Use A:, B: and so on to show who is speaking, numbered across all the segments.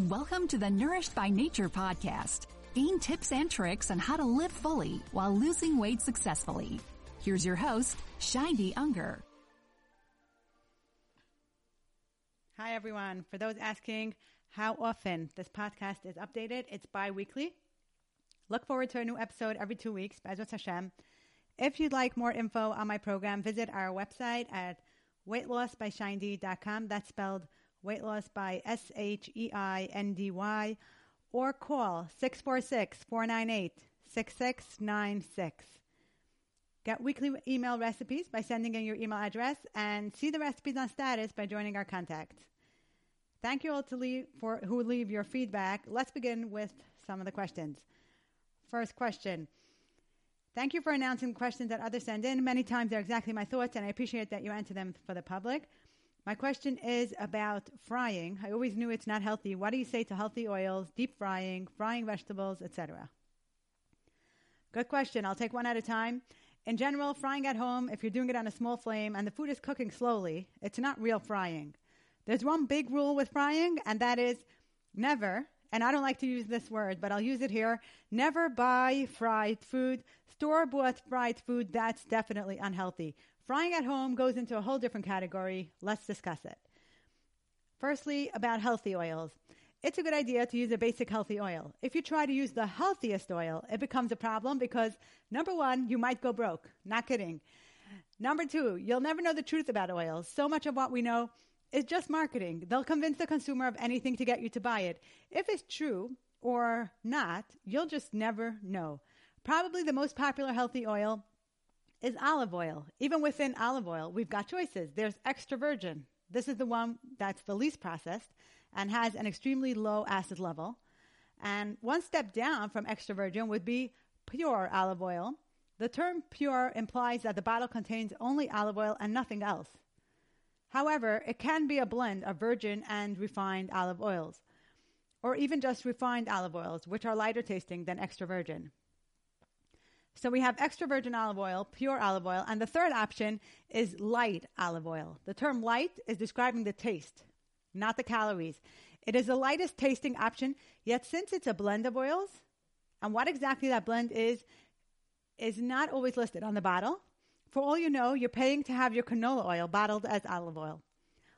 A: Welcome to the Nourished by Nature podcast. Gain tips and tricks on how to live fully while losing weight successfully. Here's your host, Sheindy Unger.
B: Hi, everyone. For those asking how often this podcast is updated, it's bi weekly. Look forward to a new episode every two weeks, Bezrat Hashem. If you'd like more info on my program, visit our website at weightlossbyshindy.com. That's spelled weight loss by S H E I N D Y, or call 646 498 6696. Get weekly email recipes by sending in your email address and see the recipes on status by joining our contact. Thank you all to leave for who leave your feedback. Let's begin with some of the questions. First question. Thank you for announcing questions that others send in. Many times they're exactly my thoughts, and I appreciate that you answer them for the public. My question is about frying. I always knew it's not healthy. What do you say to healthy oils, deep frying, frying vegetables, etc.? Good question. I'll take one at a time. In general, frying at home, if you're doing it on a small flame and the food is cooking slowly, it's not real frying. There's one big rule with frying, and that is never, and I don't like to use this word, but I'll use it here, never buy fried food. Store bought fried food, that's definitely unhealthy. Frying at home goes into a whole different category. Let's discuss it. Firstly, about healthy oils. It's a good idea to use a basic healthy oil. If you try to use the healthiest oil, it becomes a problem because number one, you might go broke. Not kidding. Number two, you'll never know the truth about oils. So much of what we know is just marketing. They'll convince the consumer of anything to get you to buy it. If it's true or not, you'll just never know. Probably the most popular healthy oil is olive oil. Even within olive oil, we've got choices. There's extra virgin. This is the one that's the least processed and has an extremely low acid level. And one step down from extra virgin would be pure olive oil. The term pure implies that the bottle contains only olive oil and nothing else. However, it can be a blend of virgin and refined olive oils, or even just refined olive oils, which are lighter tasting than extra virgin. So we have extra virgin olive oil, pure olive oil, and the third option is light olive oil. The term light is describing the taste, not the calories. It is the lightest tasting option, yet since it's a blend of oils, and what exactly that blend is, is not always listed on the bottle. For all you know, you're paying to have your canola oil bottled as olive oil.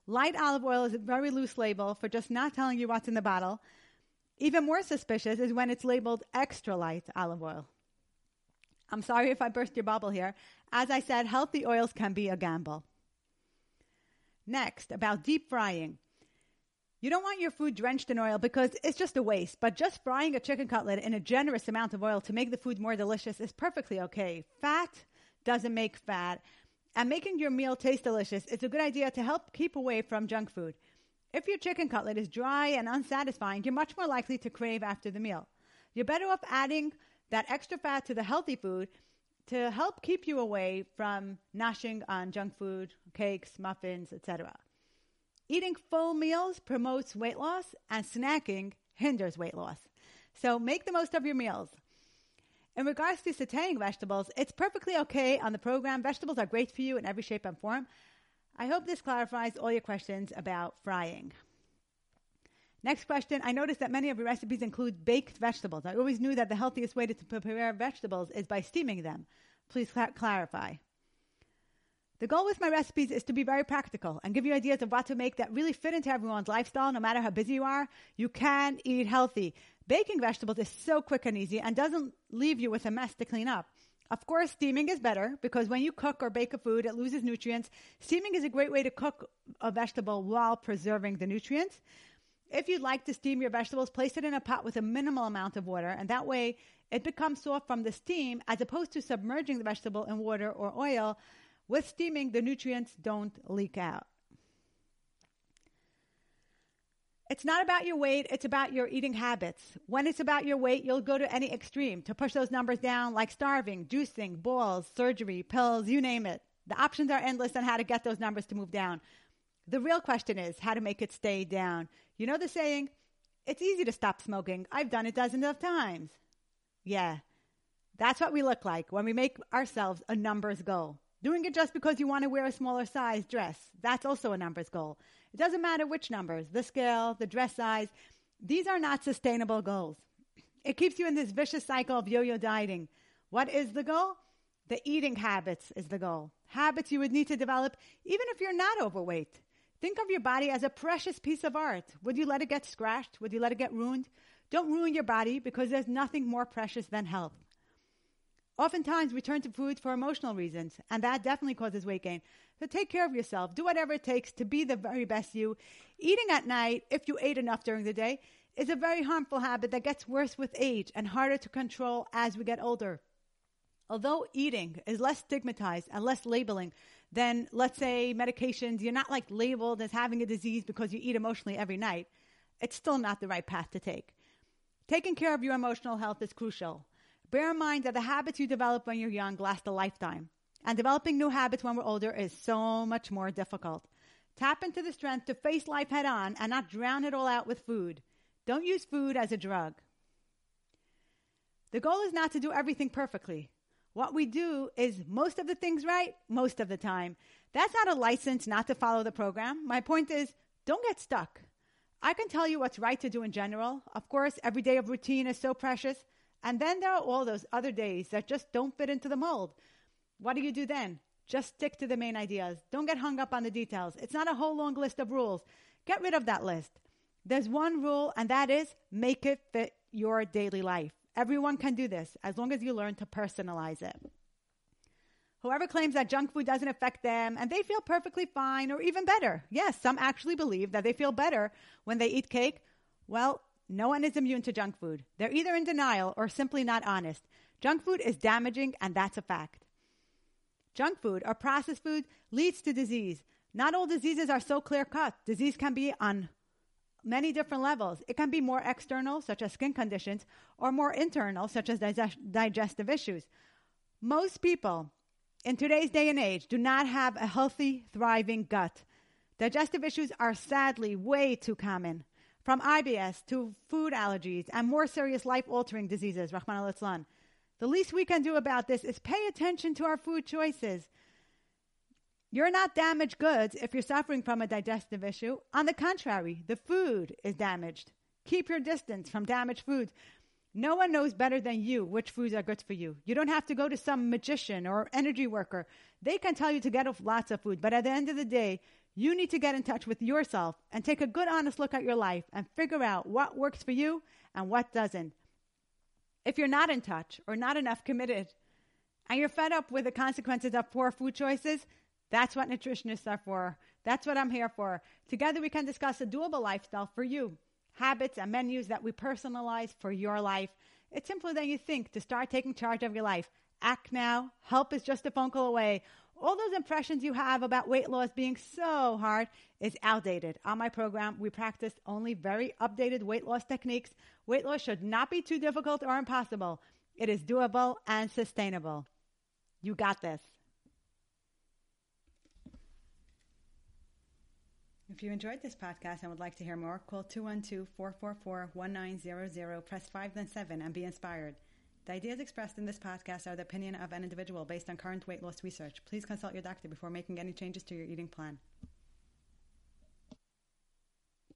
B: Light olive oil is a very loose label for just not telling you what's in the bottle. Even more suspicious is when it's labeled extra light olive oil. I'm sorry if I burst your bubble here. As I said, healthy oils can be a gamble. Next, about deep frying. You don't want your food drenched in oil because it's just a waste, but just frying a chicken cutlet in a generous amount of oil to make the food more delicious is perfectly okay. Fat doesn't make fat, and making your meal taste delicious it's a good idea to help keep away from junk food. If your chicken cutlet is dry and unsatisfying, you're much more likely to crave after the meal. You're better off adding that extra fat to the healthy food to help keep you away from gnashing on junk food, cakes, muffins, etc. Eating full meals promotes weight loss and snacking hinders weight loss. So make the most of your meals. In regards to sauteing vegetables, it's perfectly okay on the program. Vegetables are great for you in every shape and form. I hope this clarifies all your questions about frying. Next question. I noticed that many of your recipes include baked vegetables. I always knew that the healthiest way to prepare vegetables is by steaming them. Please cl- clarify. The goal with my recipes is to be very practical and give you ideas of what to make that really fit into everyone's lifestyle, no matter how busy you are. You can eat healthy. Baking vegetables is so quick and easy and doesn't leave you with a mess to clean up. Of course, steaming is better because when you cook or bake a food, it loses nutrients. Steaming is a great way to cook a vegetable while preserving the nutrients. If you'd like to steam your vegetables, place it in a pot with a minimal amount of water, and that way it becomes soft from the steam as opposed to submerging the vegetable in water or oil. With steaming, the nutrients don't leak out. It's not about your weight, it's about your eating habits. When it's about your weight, you'll go to any extreme to push those numbers down, like starving, juicing, balls, surgery, pills, you name it. The options are endless on how to get those numbers to move down. The real question is how to make it stay down. You know the saying, it's easy to stop smoking. I've done it dozens of times. Yeah, that's what we look like when we make ourselves a numbers goal. Doing it just because you want to wear a smaller size dress, that's also a numbers goal. It doesn't matter which numbers, the scale, the dress size. These are not sustainable goals. It keeps you in this vicious cycle of yo yo dieting. What is the goal? The eating habits is the goal. Habits you would need to develop even if you're not overweight. Think of your body as a precious piece of art. Would you let it get scratched? Would you let it get ruined? Don't ruin your body because there's nothing more precious than health. Oftentimes, we turn to food for emotional reasons, and that definitely causes weight gain. So take care of yourself. Do whatever it takes to be the very best you. Eating at night, if you ate enough during the day, is a very harmful habit that gets worse with age and harder to control as we get older. Although eating is less stigmatized and less labeling than, let's say, medications, you're not like labeled as having a disease because you eat emotionally every night. It's still not the right path to take. Taking care of your emotional health is crucial. Bear in mind that the habits you develop when you're young last a lifetime. And developing new habits when we're older is so much more difficult. Tap into the strength to face life head on and not drown it all out with food. Don't use food as a drug. The goal is not to do everything perfectly. What we do is most of the things right most of the time. That's not a license not to follow the program. My point is don't get stuck. I can tell you what's right to do in general. Of course, every day of routine is so precious. And then there are all those other days that just don't fit into the mold. What do you do then? Just stick to the main ideas. Don't get hung up on the details. It's not a whole long list of rules. Get rid of that list. There's one rule, and that is make it fit your daily life. Everyone can do this as long as you learn to personalize it. Whoever claims that junk food doesn't affect them and they feel perfectly fine or even better. Yes, some actually believe that they feel better when they eat cake. Well, no one is immune to junk food. They're either in denial or simply not honest. Junk food is damaging, and that's a fact. Junk food or processed food leads to disease. Not all diseases are so clear cut. Disease can be on many different levels. It can be more external, such as skin conditions, or more internal, such as digestive issues. Most people in today's day and age do not have a healthy, thriving gut. Digestive issues are sadly way too common from IBS to food allergies and more serious life altering diseases, Rahman al The least we can do about this is pay attention to our food choices. You're not damaged goods if you're suffering from a digestive issue. On the contrary, the food is damaged. Keep your distance from damaged foods. No one knows better than you which foods are good for you. You don't have to go to some magician or energy worker. They can tell you to get off lots of food, but at the end of the day, you need to get in touch with yourself and take a good, honest look at your life and figure out what works for you and what doesn't. If you're not in touch or not enough committed and you're fed up with the consequences of poor food choices, that's what nutritionists are for. That's what I'm here for. Together, we can discuss a doable lifestyle for you, habits and menus that we personalize for your life. It's simpler than you think to start taking charge of your life. Act now. Help is just a phone call away all those impressions you have about weight loss being so hard is outdated. On my program, we practice only very updated weight loss techniques. Weight loss should not be too difficult or impossible. It is doable and sustainable. You got this. If you enjoyed this podcast and would like to hear more, call 212 444 1900, press 5 then 7, and be inspired. The ideas expressed in this podcast are the opinion of an individual based on current weight loss research. Please consult your doctor before making any changes to your eating plan.